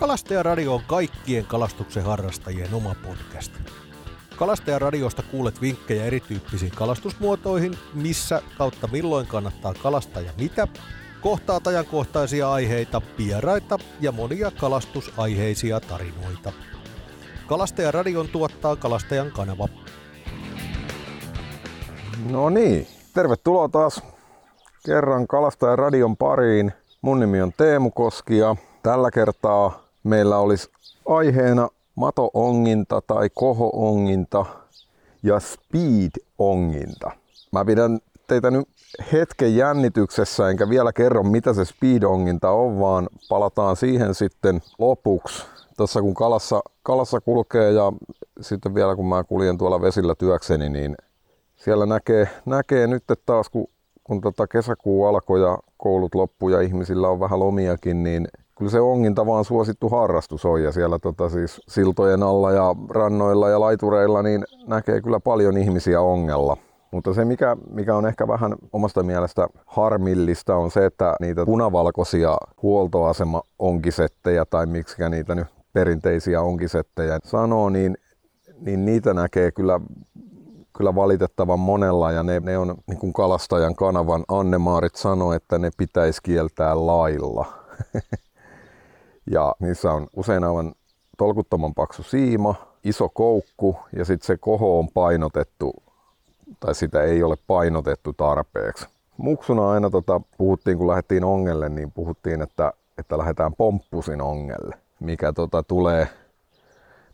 Kalastajaradio on kaikkien kalastuksen harrastajien oma podcast. Kalastajaradiosta kuulet vinkkejä erityyppisiin kalastusmuotoihin, missä kautta milloin kannattaa kalastaa ja mitä, kohtaat ajankohtaisia aiheita, vieraita ja monia kalastusaiheisia tarinoita. Kalastajaradion tuottaa Kalastajan kanava. No niin, tervetuloa taas kerran Kalastajaradion pariin. Mun nimi on Teemu Koski ja tällä kertaa meillä olisi aiheena mato-onginta tai koho-onginta ja speed-onginta. Mä pidän teitä nyt hetken jännityksessä, enkä vielä kerro mitä se speed-onginta on, vaan palataan siihen sitten lopuksi. Tuossa kun kalassa, kalassa kulkee ja sitten vielä kun mä kuljen tuolla vesillä työkseni, niin siellä näkee, näkee nyt taas, kun, kun tota kesäkuu alkoi ja koulut loppu ja ihmisillä on vähän lomiakin, niin kyllä se onginta vaan suosittu harrastus on ja siellä tota siis siltojen alla ja rannoilla ja laitureilla niin näkee kyllä paljon ihmisiä ongella. Mutta se, mikä, mikä on ehkä vähän omasta mielestä harmillista, on se, että niitä punavalkoisia huoltoasema-onkisettejä, tai miksi niitä nyt perinteisiä onkisettejä sanoo, niin, niin niitä näkee kyllä, kyllä valitettavan monella, ja ne, ne on, niin kuin kalastajan kanavan Anne-Maarit sanoi, että ne pitäisi kieltää lailla. ja niissä on usein aivan tolkuttoman paksu siima, iso koukku ja sitten se koho on painotettu tai sitä ei ole painotettu tarpeeksi. Muksuna aina tota, puhuttiin, kun lähdettiin ongelle, niin puhuttiin, että, että lähdetään pomppusin ongelle, mikä tota, tulee,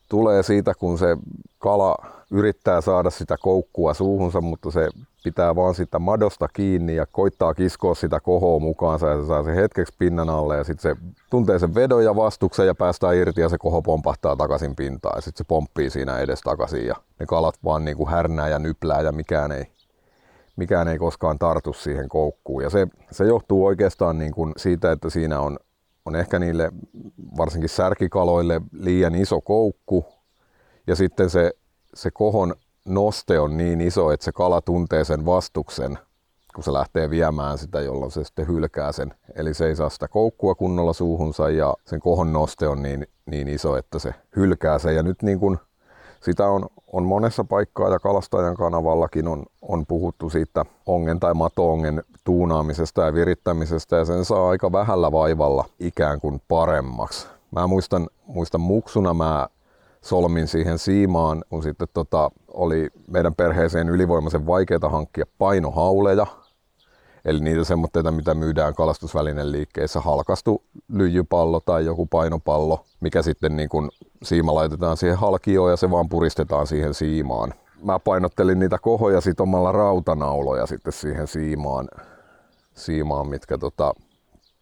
tulee siitä, kun se kala yrittää saada sitä koukkua suuhunsa, mutta se pitää vaan sitä madosta kiinni ja koittaa kiskoa sitä kohoa mukaansa ja se saa se hetkeksi pinnan alle ja sitten se tuntee sen vedon ja vastuksen ja päästään irti ja se koho pompahtaa takaisin pintaan ja sitten se pomppii siinä edes takaisin ja ne kalat vaan niin kuin härnää ja nyplää ja mikään ei, mikään ei koskaan tartu siihen koukkuun. Ja se, se johtuu oikeastaan niin kuin siitä, että siinä on, on ehkä niille varsinkin särkikaloille liian iso koukku ja sitten se, se kohon noste on niin iso, että se kala tuntee sen vastuksen, kun se lähtee viemään sitä, jolloin se sitten hylkää sen. Eli se ei saa sitä koukkua kunnolla suuhunsa ja sen kohon noste on niin, niin iso, että se hylkää sen. Ja nyt niin kun sitä on, on monessa paikkaa ja kalastajan kanavallakin on, on puhuttu siitä ongen tai matoongen tuunaamisesta ja virittämisestä ja sen saa aika vähällä vaivalla ikään kuin paremmaksi. Mä muistan, muistan muksuna mä solmin siihen siimaan, kun sitten tota, oli meidän perheeseen ylivoimaisen vaikeaa hankkia painohauleja, eli niitä semmoitteita, mitä myydään kalastusvälinen liikkeissä, halkastu lyijypallo tai joku painopallo, mikä sitten niin kun siima laitetaan siihen halkioon ja se vaan puristetaan siihen siimaan. Mä painottelin niitä kohoja sitomalla rautanauloja sitten siihen siimaan, siimaan mitkä tota,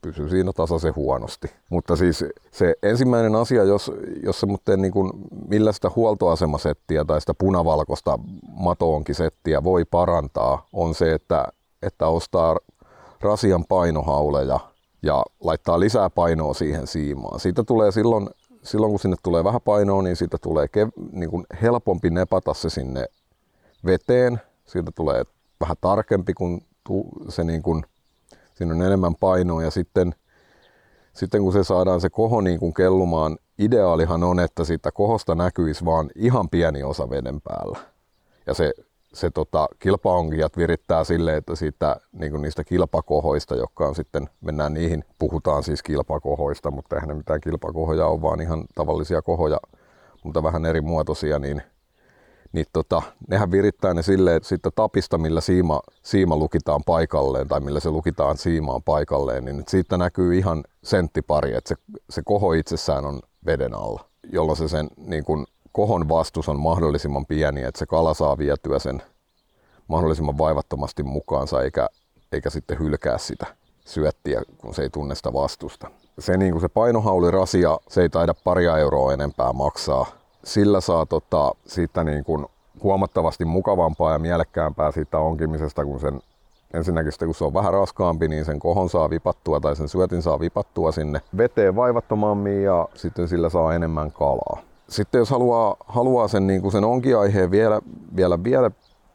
pysyy siinä tasaisen huonosti. Mutta siis se ensimmäinen asia, jos, jos se muuten niin kuin, millä sitä huoltoasemasettiä tai sitä punavalkoista matoonkisettiä voi parantaa, on se, että, että ostaa rasian painohauleja ja laittaa lisää painoa siihen siimaan. Siitä tulee silloin, silloin kun sinne tulee vähän painoa, niin siitä tulee kev, niin kuin helpompi nepata se sinne veteen. Siitä tulee vähän tarkempi, kun se niin kuin siinä on enemmän painoa ja sitten, sitten kun se saadaan se koho niin kuin kellumaan, ideaalihan on, että siitä kohosta näkyisi vaan ihan pieni osa veden päällä. Ja se, se tota, kilpaonkijat virittää silleen, että siitä, niin kuin niistä kilpakohoista, jotka on sitten, mennään niihin, puhutaan siis kilpakohoista, mutta eihän ne mitään kilpakohoja ole, vaan ihan tavallisia kohoja, mutta vähän eri muotoisia, niin niin tota, nehän virittää ne silleen, että sitten tapista, millä siima, siima lukitaan paikalleen tai millä se lukitaan siimaan paikalleen, niin siitä näkyy ihan senttipari, että se, se koho itsessään on veden alla, jolloin se sen niin kun, kohon vastus on mahdollisimman pieni, että se kala saa vietyä sen mahdollisimman vaivattomasti mukaansa eikä, eikä sitten hylkää sitä syöttiä, kun se ei tunne sitä vastusta. Se, niin kuin se painohaulirasia, se ei taida paria euroa enempää maksaa sillä saa tota, siitä niin kuin huomattavasti mukavampaa ja mielekkäämpää siitä onkimisesta, kun sen ensinnäkin sitten, kun se on vähän raskaampi, niin sen kohon saa vipattua tai sen syötin saa vipattua sinne veteen vaivattomammin ja sitten sillä saa enemmän kalaa. Sitten jos haluaa, haluaa sen, niin kuin sen onkiaiheen vielä, vielä, vielä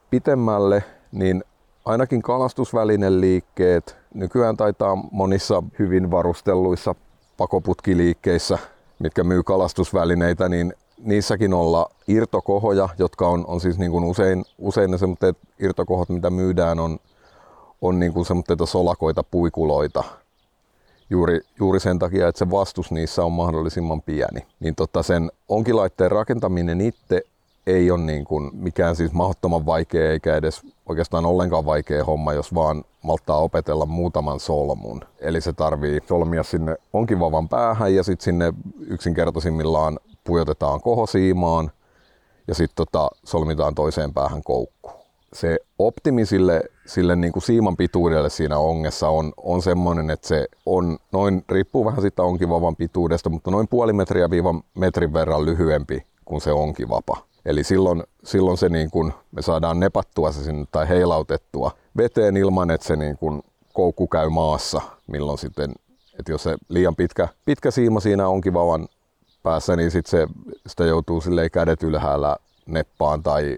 pitemmälle, niin ainakin kalastusvälineliikkeet, nykyään taitaa monissa hyvin varustelluissa pakoputkiliikkeissä mitkä myy kalastusvälineitä, niin niissäkin olla irtokohoja, jotka on, on siis niin kuin usein, usein ne semmoiset irtokohot, mitä myydään, on, on niin kuin solakoita, puikuloita, juuri, juuri sen takia, että se vastus niissä on mahdollisimman pieni. Niin tota sen onkilaitteen rakentaminen itse ei ole niin kuin mikään siis mahdottoman vaikea eikä edes oikeastaan ollenkaan vaikea homma, jos vaan malttaa opetella muutaman solmun. Eli se tarvii solmia sinne onkivavan päähän ja sitten sinne yksinkertaisimmillaan pujotetaan kohosiimaan ja sitten tota, solmitaan toiseen päähän koukku. Se optimi sille, niin kuin siiman pituudelle siinä ongessa on, on semmoinen, että se on noin, riippuu vähän siitä onkivavan pituudesta, mutta noin puoli metriä viiva metrin verran lyhyempi kuin se onkivapa. Eli silloin, silloin se niin kuin, me saadaan nepattua se sinne tai heilautettua veteen ilman, että se niin kuin koukku käy maassa, milloin sitten, että jos se liian pitkä, pitkä siima siinä onkivavan päässä, niin sit se, sitä joutuu silleen kädet ylhäällä neppaan tai,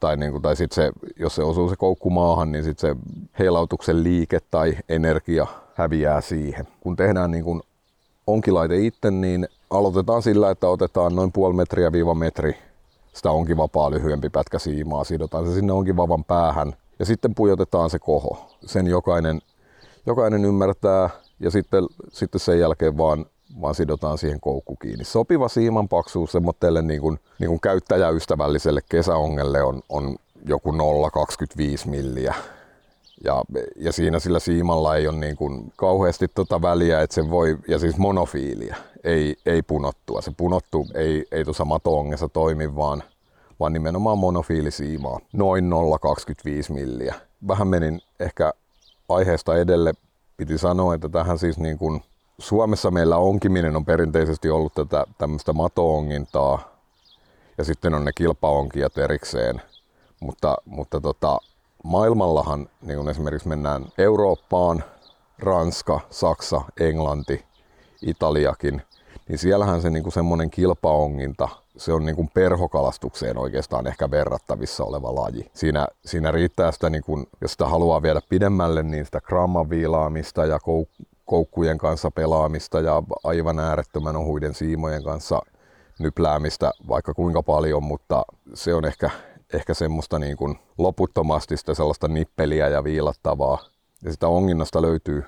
tai, niin kuin, tai sit se, jos se osuu se koukku maahan, niin sit se heilautuksen liike tai energia häviää siihen. Kun tehdään niin kuin onkilaite itse, niin aloitetaan sillä, että otetaan noin puoli metriä viiva metri sitä onkin vapaa lyhyempi pätkä siimaa, sidotaan se sinne onkin vavan päähän ja sitten pujotetaan se koho. Sen jokainen, jokainen ymmärtää ja sitten, sitten sen jälkeen vaan, vaan sidotaan siihen koukku kiinni. Sopiva siiman paksuus semmoitteelle niin kuin, niin kuin käyttäjäystävälliselle kesäongelle on, on joku 0,25 milliä. Ja, ja siinä sillä siimalla ei ole niin kuin kauheasti tota väliä, että se voi, ja siis monofiiliä, ei, ei punottua. Se punottu ei, ei tuossa matoongessa toimi, vaan, vaan nimenomaan monofiilisiimaa. Noin 0,25 milliä. Vähän menin ehkä aiheesta edelle. Piti sanoa, että tähän siis niin kuin Suomessa meillä onkiminen on perinteisesti ollut tätä tämmöistä matoongintaa ja sitten on ne kilpaonkijat erikseen. Mutta, mutta tota, maailmallahan, niin kun esimerkiksi mennään Eurooppaan, Ranska, Saksa, Englanti, Italiakin, niin siellähän se niin semmoinen kilpaonginta, se on niin kuin perhokalastukseen oikeastaan ehkä verrattavissa oleva laji. Siinä, siinä riittää sitä, niin kuin, jos sitä haluaa viedä pidemmälle, niin sitä gramman viilaamista ja koukkujen kanssa pelaamista ja aivan äärettömän ohuiden siimojen kanssa nypläämistä vaikka kuinka paljon, mutta se on ehkä ehkä semmoista niin kuin loputtomasti sitä sellaista nippeliä ja viilattavaa. Ja sitä onginnasta löytyy,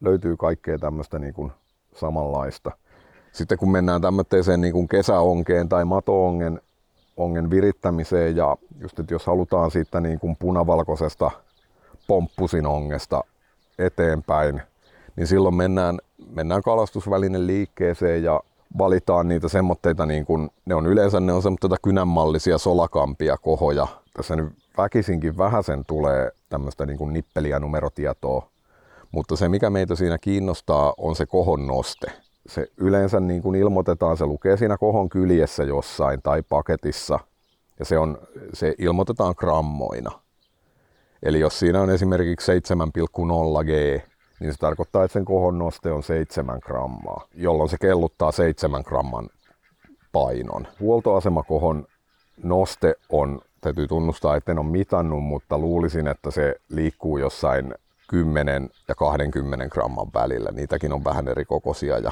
löytyy kaikkea tämmöistä niin kuin samanlaista. Sitten kun mennään tämmöiseen niin kuin kesäonkeen tai matoongen ongen virittämiseen ja just, että jos halutaan siitä niin kuin punavalkoisesta pomppusin ongesta eteenpäin, niin silloin mennään, mennään kalastusvälinen liikkeeseen ja valitaan niitä semmoitteita, niin kun, ne on yleensä ne on semmoitteita kynänmallisia solakampia kohoja. Tässä nyt väkisinkin vähäsen tulee tämmöistä niin kuin nippeliä numerotietoa, mutta se mikä meitä siinä kiinnostaa on se kohon noste. Se yleensä niin kuin ilmoitetaan, se lukee siinä kohon kyljessä jossain tai paketissa ja se, on, se ilmoitetaan grammoina. Eli jos siinä on esimerkiksi 7,0 G, niin se tarkoittaa, että sen kohon noste on 7 grammaa, jolloin se kelluttaa 7 gramman painon. Huoltoasemakohon noste on, täytyy tunnustaa, että en ole mitannut, mutta luulisin, että se liikkuu jossain 10 ja 20 gramman välillä. Niitäkin on vähän eri kokoisia ja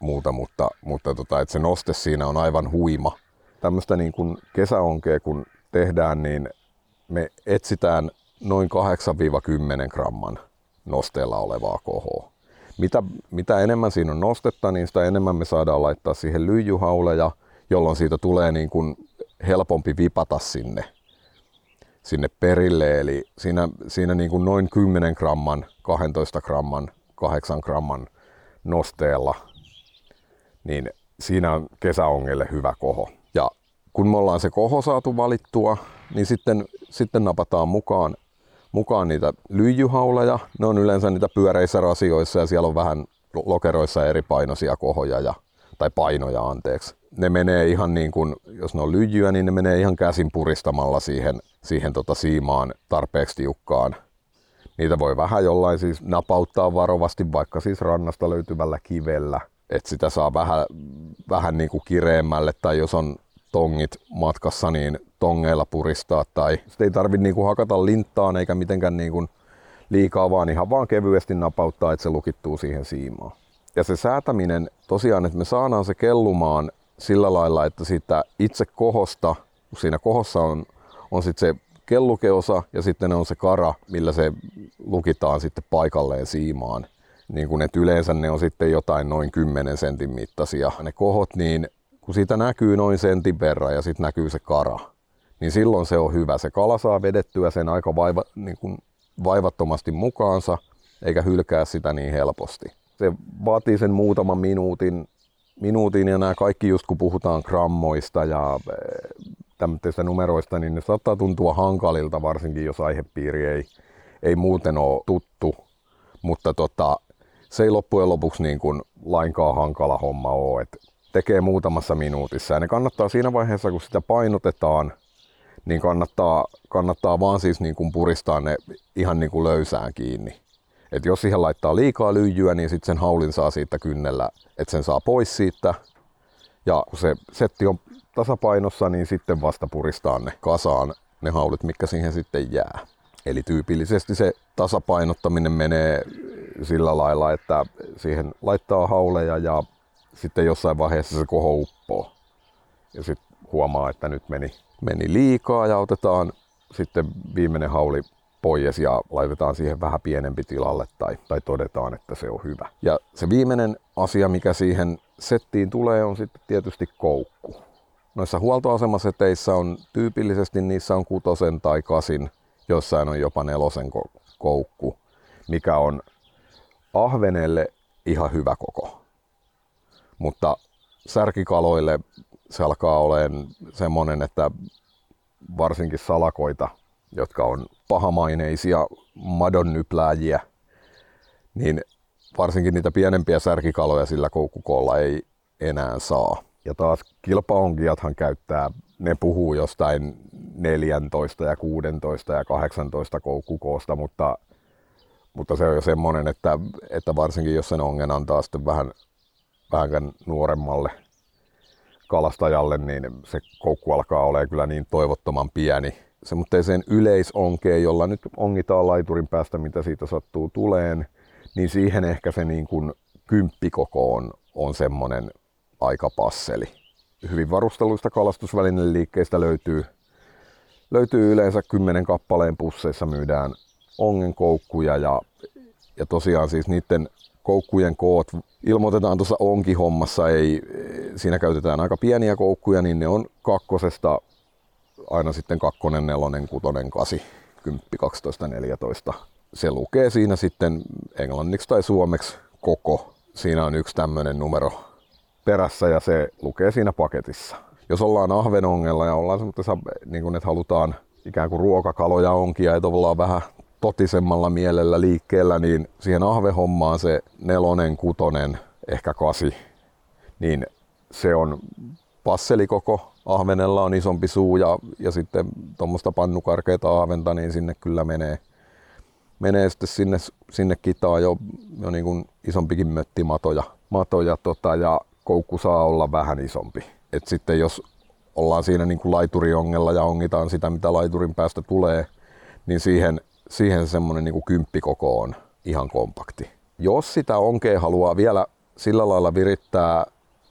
muuta, mutta, mutta tota, että se noste siinä on aivan huima. Tämmöistä niin kuin kesäonkea kun tehdään, niin me etsitään noin 8-10 gramman nosteella olevaa kohoa. Mitä, mitä enemmän siinä on nostetta, niin sitä enemmän me saadaan laittaa siihen lyijyhauleja, jolloin siitä tulee niin kuin helpompi vipata sinne, sinne perille. Eli siinä, siinä niin kuin noin 10 gramman, 12 gramman, 8 gramman nosteella, niin siinä on kesäongelle hyvä koho. Ja kun me ollaan se koho saatu valittua, niin sitten, sitten napataan mukaan mukaan niitä lyijyhauleja. Ne on yleensä niitä pyöreissä rasioissa ja siellä on vähän lokeroissa eri painoisia kohoja ja, tai painoja anteeksi. Ne menee ihan niin kuin, jos ne on lyijyä, niin ne menee ihan käsin puristamalla siihen, siihen tota siimaan tarpeeksi tiukkaan. Niitä voi vähän jollain siis napauttaa varovasti, vaikka siis rannasta löytyvällä kivellä, että sitä saa vähän, vähän niin kuin kireemmälle, tai jos on tongit matkassa, niin tongeilla puristaa tai ei tarvitse niinku hakata linttaan eikä mitenkään niinku liikaa, vaan ihan vaan kevyesti napauttaa, että se lukittuu siihen siimaan. Ja se säätäminen tosiaan, että me saadaan se kellumaan sillä lailla, että siitä itse kohosta, kun siinä kohossa on, on sitten se kellukeosa ja sitten on se kara, millä se lukitaan sitten paikalleen siimaan. Niin kun, että yleensä ne on sitten jotain noin 10 sentin mittaisia. Ne kohot, niin kun siitä näkyy noin sentin verran ja sitten näkyy se kara, niin silloin se on hyvä. Se kala saa vedettyä sen aika vaiva, niin kuin vaivattomasti mukaansa, eikä hylkää sitä niin helposti. Se vaatii sen muutaman minuutin, minuutin ja nämä kaikki just kun puhutaan grammoista ja eh, tämmöistä numeroista, niin ne saattaa tuntua hankalilta, varsinkin jos aihepiiri ei, ei muuten ole tuttu. Mutta tota, se ei loppujen lopuksi niin kuin lainkaan hankala homma ole. Et tekee muutamassa minuutissa. Ja ne kannattaa siinä vaiheessa, kun sitä painotetaan, niin kannattaa, kannattaa vaan siis niin kuin puristaa ne ihan niin kuin löysään kiinni. Et jos siihen laittaa liikaa lyijyä, niin sitten sen haulin saa siitä kynnellä, että sen saa pois siitä. Ja kun se setti on tasapainossa, niin sitten vasta puristaa ne kasaan ne haulit, mikä siihen sitten jää. Eli tyypillisesti se tasapainottaminen menee sillä lailla, että siihen laittaa hauleja ja sitten jossain vaiheessa se koho uppoo. Ja sitten huomaa, että nyt meni, meni liikaa ja otetaan sitten viimeinen hauli pois ja laitetaan siihen vähän pienempi tilalle tai, tai todetaan, että se on hyvä. Ja se viimeinen asia, mikä siihen settiin tulee, on sitten tietysti koukku. Noissa huoltoasemaseteissä on tyypillisesti niissä on kutosen tai kasin, jossain on jopa nelosen koukku, mikä on ahvenelle ihan hyvä koko. Mutta särkikaloille se alkaa olemaan semmoinen, että varsinkin salakoita, jotka on pahamaineisia madonnyplääjiä, niin varsinkin niitä pienempiä särkikaloja sillä koukkukolla ei enää saa. Ja taas kilpaonkiathan käyttää, ne puhuu jostain 14 ja 16 ja 18 koukkukoosta, mutta, mutta se on jo semmoinen, että, että varsinkin jos sen ongen antaa sitten vähän vähän nuoremmalle kalastajalle, niin se koukku alkaa olla kyllä niin toivottoman pieni. Semmoiseen yleisonkeen, jolla nyt ongitaan laiturin päästä, mitä siitä sattuu tuleen, niin siihen ehkä se niin kuin kymppikoko on, on semmoinen aika passeli. Hyvin varusteluista kalastusvälineliikkeistä löytyy, löytyy yleensä kymmenen kappaleen pusseissa myydään ongenkoukkuja ja, ja tosiaan siis niiden koukkujen koot ilmoitetaan tuossa onki-hommassa, ei, siinä käytetään aika pieniä koukkuja, niin ne on kakkosesta aina sitten kakkonen, nelonen, kutonen, kasi, kymppi, 12, 14. Se lukee siinä sitten englanniksi tai suomeksi koko. Siinä on yksi tämmöinen numero perässä ja se lukee siinä paketissa. Jos ollaan ahvenongella ja ollaan semmoisessa, niin kuin, että halutaan ikään kuin ruokakaloja onkia ja tavallaan vähän totisemmalla mielellä liikkeellä, niin siihen ahvehommaan se nelonen, kutonen, ehkä kasi, niin se on passelikoko. Ahvenella on isompi suu ja, ja sitten tuommoista pannukarkeita ahventa, niin sinne kyllä menee, menee sitten sinne, sinne kitaa jo, jo niin kuin isompikin möttimatoja. Matoja, tota, ja koukku saa olla vähän isompi. Et sitten jos ollaan siinä niin kuin laituriongella ja ongitaan sitä, mitä laiturin päästä tulee, niin siihen siihen semmoinen niin kymppikoko on ihan kompakti. Jos sitä onkea haluaa vielä sillä lailla virittää,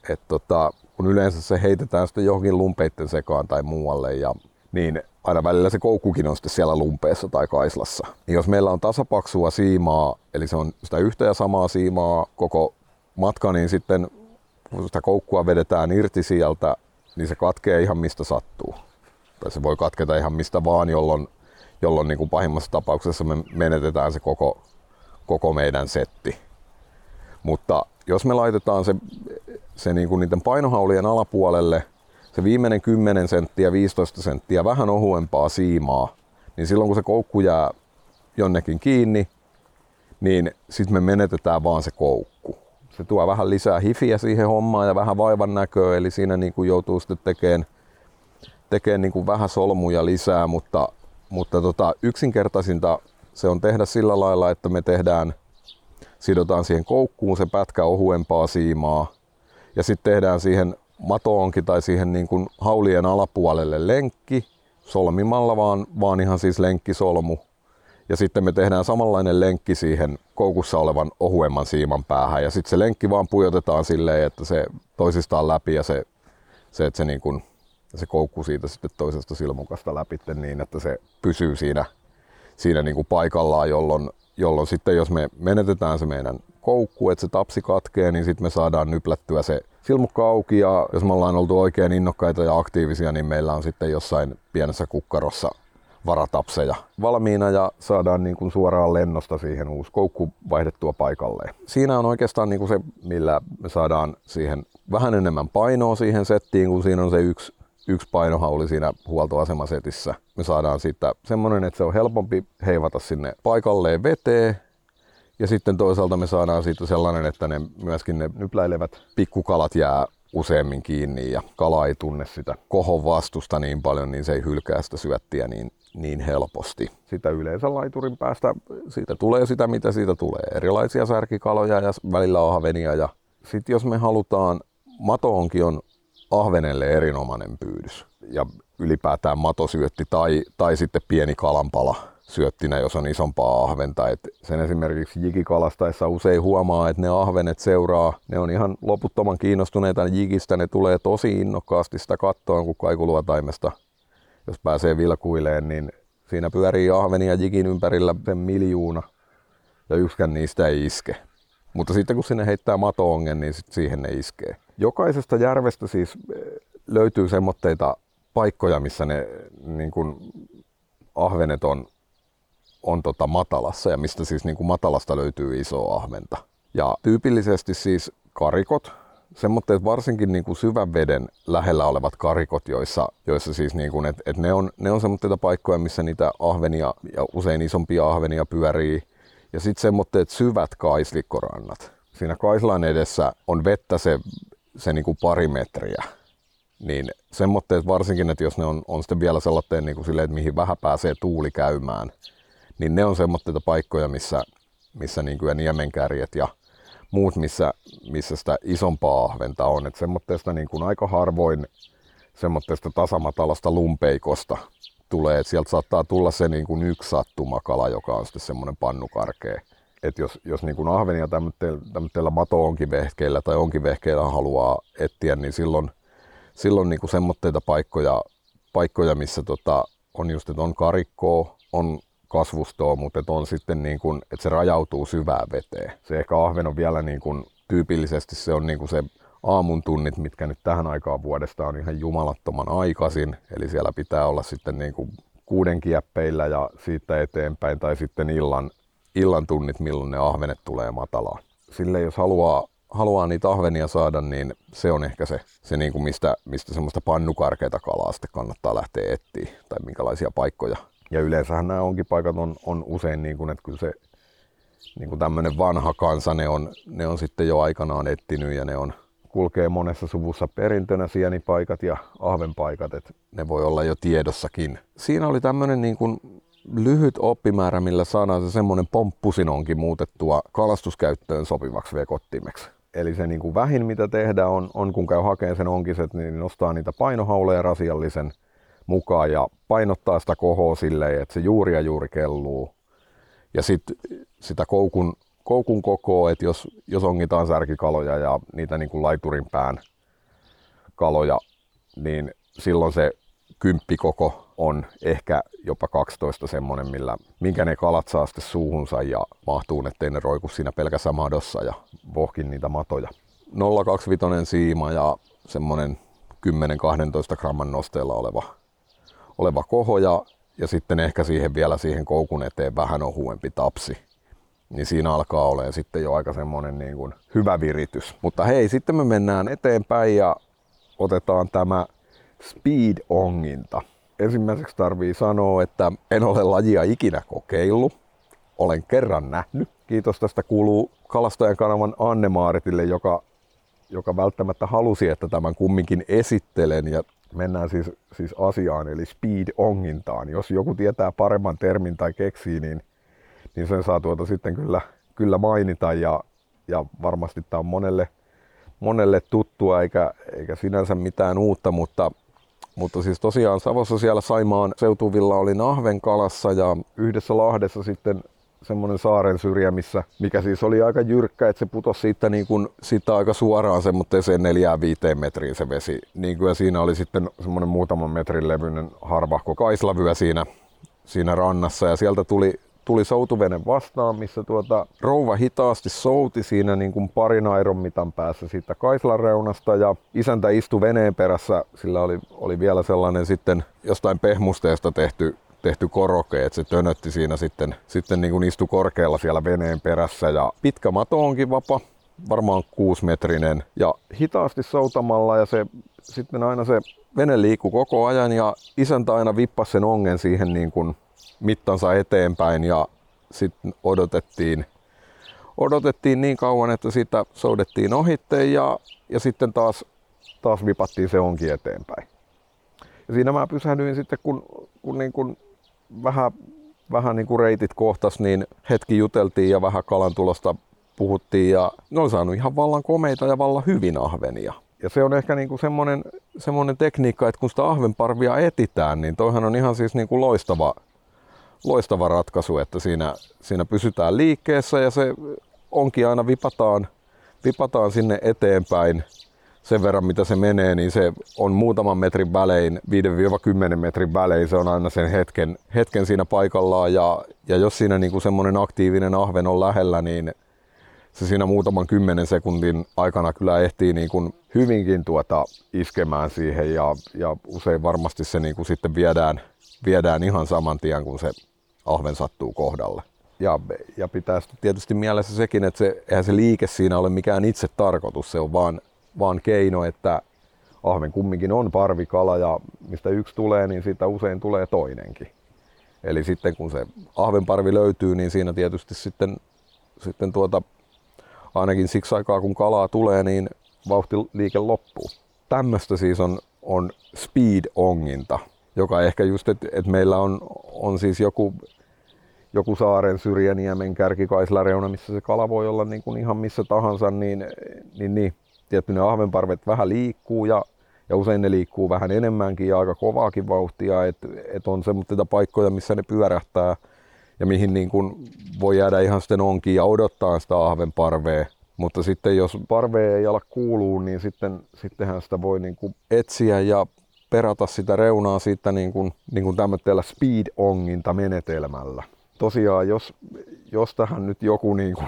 että tota, kun yleensä se heitetään sitten johonkin lumpeitten sekaan tai muualle, ja, niin aina välillä se koukkukin on sitten siellä lumpeessa tai kaislassa. Niin jos meillä on tasapaksua siimaa, eli se on sitä yhtä ja samaa siimaa koko matka, niin sitten kun sitä koukkua vedetään irti sieltä, niin se katkee ihan mistä sattuu. Tai se voi katketa ihan mistä vaan, jolloin jolloin niin kuin pahimmassa tapauksessa me menetetään se koko, koko meidän setti. Mutta jos me laitetaan se, se niin kuin niiden painohaulien alapuolelle se viimeinen 10 senttiä, 15 senttiä vähän ohuempaa siimaa, niin silloin kun se koukku jää jonnekin kiinni, niin sitten me menetetään vaan se koukku. Se tuo vähän lisää hifiä siihen hommaan ja vähän vaivan näköä, eli siinä niin kuin joutuu sitten tekemään, tekemään niin kuin vähän solmuja lisää, mutta mutta tota, yksinkertaisinta se on tehdä sillä lailla, että me tehdään, sidotaan siihen koukkuun se pätkä ohuempaa siimaa ja sitten tehdään siihen matoonkin tai siihen niin kuin haulien alapuolelle lenkki solmimalla vaan, vaan ihan siis lenkkisolmu. Ja sitten me tehdään samanlainen lenkki siihen koukussa olevan ohuemman siiman päähän. Ja sitten se lenkki vaan pujotetaan silleen, että se toisistaan läpi ja se, se että se, niin kun, se koukku siitä sitten toisesta silmukasta läpi niin, että se pysyy siinä, siinä niin kuin paikallaan, jolloin, jolloin sitten jos me menetetään se meidän koukku, että se tapsi katkee, niin sitten me saadaan nyplättyä se silmukka auki ja jos me ollaan oltu oikein innokkaita ja aktiivisia, niin meillä on sitten jossain pienessä kukkarossa varatapseja valmiina ja saadaan niin kuin suoraan lennosta siihen uusi koukku vaihdettua paikalleen. Siinä on oikeastaan niin kuin se, millä me saadaan siihen vähän enemmän painoa siihen settiin, kun siinä on se yksi, yksi painohauli siinä huoltoasemasetissä. Me saadaan siitä semmoinen, että se on helpompi heivata sinne paikalleen veteen ja sitten toisaalta me saadaan siitä sellainen, että ne myöskin ne nypläilevät pikkukalat jää useammin kiinni ja kala ei tunne sitä kohon vastusta niin paljon, niin se ei hylkää sitä syöttiä niin, niin helposti. Sitä yleensä laiturin päästä, siitä tulee sitä mitä siitä tulee. Erilaisia särkikaloja ja välillä ahvenia ja sitten jos me halutaan, matoonkin on ahvenelle erinomainen pyydys ja ylipäätään matosyötti tai, tai sitten pieni kalanpala syöttinä, jos on isompaa ahventa. Et sen esimerkiksi jikikalastaessa usein huomaa, että ne ahvenet seuraa, ne on ihan loputtoman kiinnostuneita jikistä, ne tulee tosi innokkaasti sitä kattoon, kun kaikuluotaimesta, jos pääsee vilkuileen, niin siinä pyörii ahvenia jikin ympärillä sen miljoona ja yksikään niistä ei iske. Mutta sitten kun sinne heittää matoongen, niin sit siihen ne iskee. Jokaisesta järvestä siis eh, löytyy semmoitteita paikkoja, missä ne niin kun, ahvenet on on tota matalassa ja mistä siis niin kuin matalasta löytyy iso ahventa. Ja tyypillisesti siis karikot, semmoitteet varsinkin niin kuin syvän veden lähellä olevat karikot, joissa, joissa siis niin kuin, et, et ne on, ne on semmoitteita paikkoja, missä niitä ahvenia ja usein isompia ahvenia pyörii. Ja sitten semmoitteet syvät kaislikkorannat. Siinä kaislan edessä on vettä se, se niin kuin pari metriä. Niin semmoitteet varsinkin, että jos ne on, on sitten vielä sellainen niin kuin silleen, että mihin vähän pääsee tuuli käymään, niin ne on semmoitteita paikkoja, missä, missä niin kuin niemenkärjet ja muut, missä, missä sitä isompaa ahventa on. Että semmoitteesta niin kuin aika harvoin semmoitteesta tasamatalasta lumpeikosta tulee, että sieltä saattaa tulla se niin kuin yksi sattumakala, joka on sitten semmoinen pannukarkea. Että jos, jos niin kuin ahvenia tämmöisellä mato-onkivehkeillä tai onkivehkeillä haluaa etsiä, niin silloin, silloin niin semmoitteita paikkoja, paikkoja, missä tota, on just, että on karikkoa, on kasvustoa, mutta et on sitten niin kuin, että se rajautuu syvään veteen. Se ehkä ahven on vielä niin kuin, tyypillisesti se on niin kuin se aamun tunnit, mitkä nyt tähän aikaan vuodesta on ihan jumalattoman aikaisin. Eli siellä pitää olla sitten niin kuin kuuden kieppeillä ja siitä eteenpäin, tai sitten illan, illan tunnit, milloin ne ahvenet tulee matalaan. Sille jos haluaa, haluaa niitä ahvenia saada, niin se on ehkä se, se niin kuin mistä, mistä semmoista pannukarkeita kalaa sitten kannattaa lähteä etsiä, tai minkälaisia paikkoja ja yleensähän nämä onkipaikat on, on usein niin kuin, että kyllä se niin kuin tämmöinen vanha kansa, ne on, ne on sitten jo aikanaan ettinyt ja ne on, kulkee monessa suvussa perintönä sienipaikat ja ahvenpaikat, että ne voi olla jo tiedossakin. Siinä oli tämmöinen niin kuin lyhyt oppimäärä, millä saadaan se semmoinen pomppusinonkin muutettua kalastuskäyttöön sopivaksi vekottimeksi. Eli se niin kuin vähin, mitä tehdään, on, on kun käy hakemaan sen onkiset, niin nostaa niitä painohauleja rasiallisen – mukaan ja painottaa sitä kohoa silleen, että se juuri ja juuri kelluu. Ja sitten sitä koukun, koukun kokoa, että jos, jos ongitaan särkikaloja ja niitä niin kuin laiturin pään kaloja, niin silloin se kymppikoko on ehkä jopa 12 semmonen, millä, minkä ne kalat saa sitten suuhunsa ja mahtuu, ettei ne roiku siinä pelkässä madossa ja vohkin niitä matoja. 025 siima ja semmonen 10-12 gramman nosteella oleva oleva koho ja, ja sitten ehkä siihen vielä siihen koukun eteen vähän ohuempi tapsi. Niin siinä alkaa olemaan sitten jo aika semmoinen niin kuin hyvä viritys. Mutta hei, sitten me mennään eteenpäin ja otetaan tämä speed-onginta. Ensimmäiseksi tarvii sanoa, että en ole lajia ikinä kokeillut. Olen kerran nähnyt. Kiitos tästä kuuluu kalastajan kanavan Anne Maaritille, joka, joka välttämättä halusi, että tämän kumminkin esittelen. Ja mennään siis, siis asiaan, eli speed-ongintaan. Jos joku tietää paremman termin tai keksii, niin, niin sen saa tuota sitten kyllä, kyllä mainita. Ja, ja varmasti tämä on monelle, monelle tuttua eikä, eikä sinänsä mitään uutta, mutta Mutta siis tosiaan Savossa siellä Saimaan seutuvilla oli ahven kalassa ja yhdessä Lahdessa sitten semmoinen saaren syrjä, missä, mikä siis oli aika jyrkkä, että se putosi siitä, niin kuin, siitä aika suoraan semmoiseen neljään viiteen metriin se vesi. Niin kuin, ja siinä oli sitten semmoinen muutaman metrin levyinen harvahko kaislavyö siinä, siinä rannassa ja sieltä tuli, tuli soutuvene vastaan, missä tuota, rouva hitaasti souti siinä niin kuin parin airon mitan päässä siitä kaislareunasta ja isäntä istui veneen perässä, sillä oli, oli vielä sellainen sitten jostain pehmusteesta tehty tehty koroke, että se tönötti siinä sitten, sitten niin kuin istui korkealla siellä veneen perässä. Ja pitkä mato onkin vapa, varmaan kuusmetrinen ja hitaasti soutamalla ja se sitten aina se vene liikkui koko ajan ja isäntä aina vippasi sen ongen siihen niin kuin mittansa eteenpäin ja sitten odotettiin, odotettiin niin kauan, että sitä soudettiin ohitte ja, ja sitten taas, taas vipattiin se onki eteenpäin. Ja siinä mä pysähdyin sitten, kun, kun niin kun vähän, vähän niin kuin reitit kohtas, niin hetki juteltiin ja vähän kalantulosta puhuttiin ja ne on saanut ihan vallan komeita ja vallan hyvin ahvenia. Ja se on ehkä niin kuin semmoinen, tekniikka, että kun sitä ahvenparvia etitään, niin toihan on ihan siis niin kuin loistava, loistava ratkaisu, että siinä, siinä pysytään liikkeessä ja se onkin aina vipataan, vipataan sinne eteenpäin. Sen verran mitä se menee, niin se on muutaman metrin välein, 5-10 metrin välein, se on aina sen hetken, hetken siinä paikallaan. Ja, ja jos siinä niin kuin semmoinen aktiivinen ahven on lähellä, niin se siinä muutaman kymmenen sekuntin aikana kyllä ehtii niin kuin hyvinkin tuota iskemään siihen. Ja, ja usein varmasti se niin kuin sitten viedään, viedään ihan saman tien, kun se ahven sattuu kohdalle. Ja, ja pitää tietysti mielessä sekin, että se, eihän se liike siinä ole mikään itse tarkoitus, se on vaan vaan keino, että ahven kumminkin on parvikala ja mistä yksi tulee, niin siitä usein tulee toinenkin. Eli sitten kun se ahvenparvi löytyy, niin siinä tietysti sitten, sitten tuota, ainakin siksi aikaa kun kalaa tulee, niin vauhtiliike loppuu. Tämmöistä siis on, on speed-onginta, joka ehkä just, että et meillä on, on siis joku, joku saaren syrjäniemen kärkikaislareuna, missä se kala voi olla niin kuin ihan missä tahansa, niin, niin, niin tietty ne ahvenparvet vähän liikkuu ja, ja usein ne liikkuu vähän enemmänkin ja aika kovaakin vauhtia, että et on semmoisia paikkoja, missä ne pyörähtää ja mihin niin kun voi jäädä ihan sitten onkin ja odottaa sitä ahvenparvea. Mutta sitten jos parve ei ala kuuluu, niin sitten, sittenhän sitä voi niin kuin etsiä ja perata sitä reunaa siitä niin kuin, niin kuin tämmöisellä speed-onginta menetelmällä. Tosiaan, jos, jos tähän nyt joku niin kuin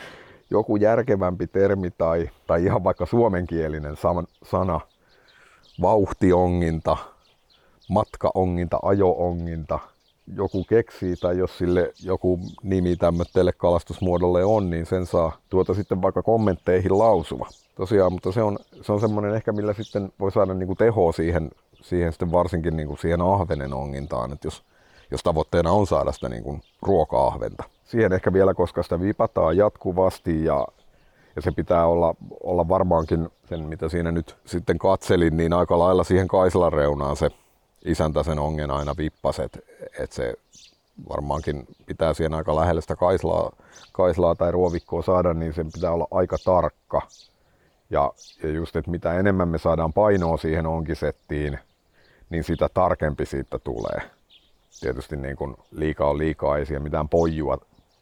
joku järkevämpi termi tai, tai ihan vaikka suomenkielinen sana, vauhtionginta, matkaonginta, ajoonginta, joku keksii tai jos sille joku nimi tämmöiselle kalastusmuodolle on, niin sen saa tuota sitten vaikka kommentteihin lausua. Tosiaan, mutta se on, se on semmoinen ehkä, millä sitten voi saada niin kuin tehoa siihen, siihen sitten varsinkin niin kuin siihen ahvenen ongintaan, että jos, jos tavoitteena on saada sitä niin kuin ruoka-ahventa siihen ehkä vielä, koska sitä vipataan jatkuvasti ja, ja se pitää olla, olla varmaankin sen, mitä siinä nyt sitten katselin, niin aika lailla siihen Kaislan reunaan se isäntä sen ongen aina vippasi, että et se varmaankin pitää siihen aika lähellä sitä kaislaa, kaislaa tai ruovikkoa saada, niin sen pitää olla aika tarkka. Ja, ja just, että mitä enemmän me saadaan painoa siihen onkisettiin, niin sitä tarkempi siitä tulee. Tietysti niin kun liikaa on liikaa, ei siihen mitään pojua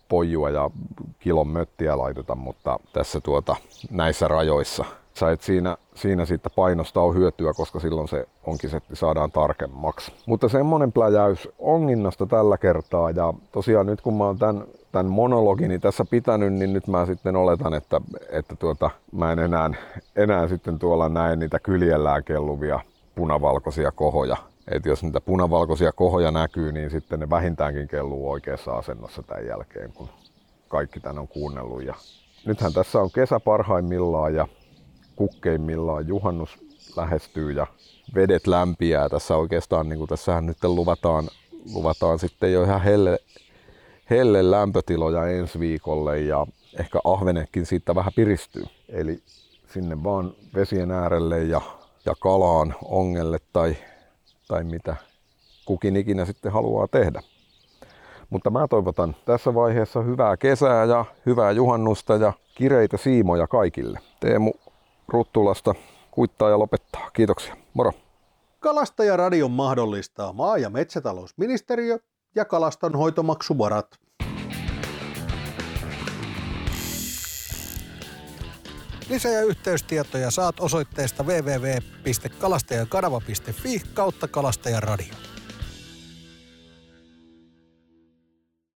pojua ja kilon möttiä laiteta, mutta tässä tuota, näissä rajoissa. Sait siinä, siinä siitä painosta on hyötyä, koska silloin se onkisetti saadaan tarkemmaksi. Mutta semmonen pläjäys onginnasta tällä kertaa ja tosiaan nyt kun mä oon tämän, tämän monologini tässä pitänyt, niin nyt mä sitten oletan, että, että tuota, mä en enää, enää sitten tuolla näe niitä kyljellään kelluvia punavalkoisia kohoja et jos niitä punavalkoisia kohoja näkyy, niin sitten ne vähintäänkin kelluu oikeassa asennossa tämän jälkeen, kun kaikki tän on kuunnellut. Ja nythän tässä on kesä parhaimmillaan ja kukkeimmillaan juhannus lähestyy ja vedet lämpiää. Tässä oikeastaan, niin kuin tässähän nyt luvataan, luvataan sitten jo ihan helle, helle lämpötiloja ensi viikolle ja ehkä ahvenekin siitä vähän piristyy. Eli sinne vaan vesien äärelle ja, ja kalaan, ongelle tai tai mitä kukin ikinä sitten haluaa tehdä. Mutta mä toivotan tässä vaiheessa hyvää kesää ja hyvää juhannusta ja kireitä siimoja kaikille. Teemu Ruttulasta kuittaa ja lopettaa. Kiitoksia. Moro! Kalastajaradion mahdollistaa maa- ja metsätalousministeriö ja kalastonhoitomaksuvarat. Lisä- ja yhteystietoja saat osoitteesta www.kalastajakanava.fi kautta kalastajaradio.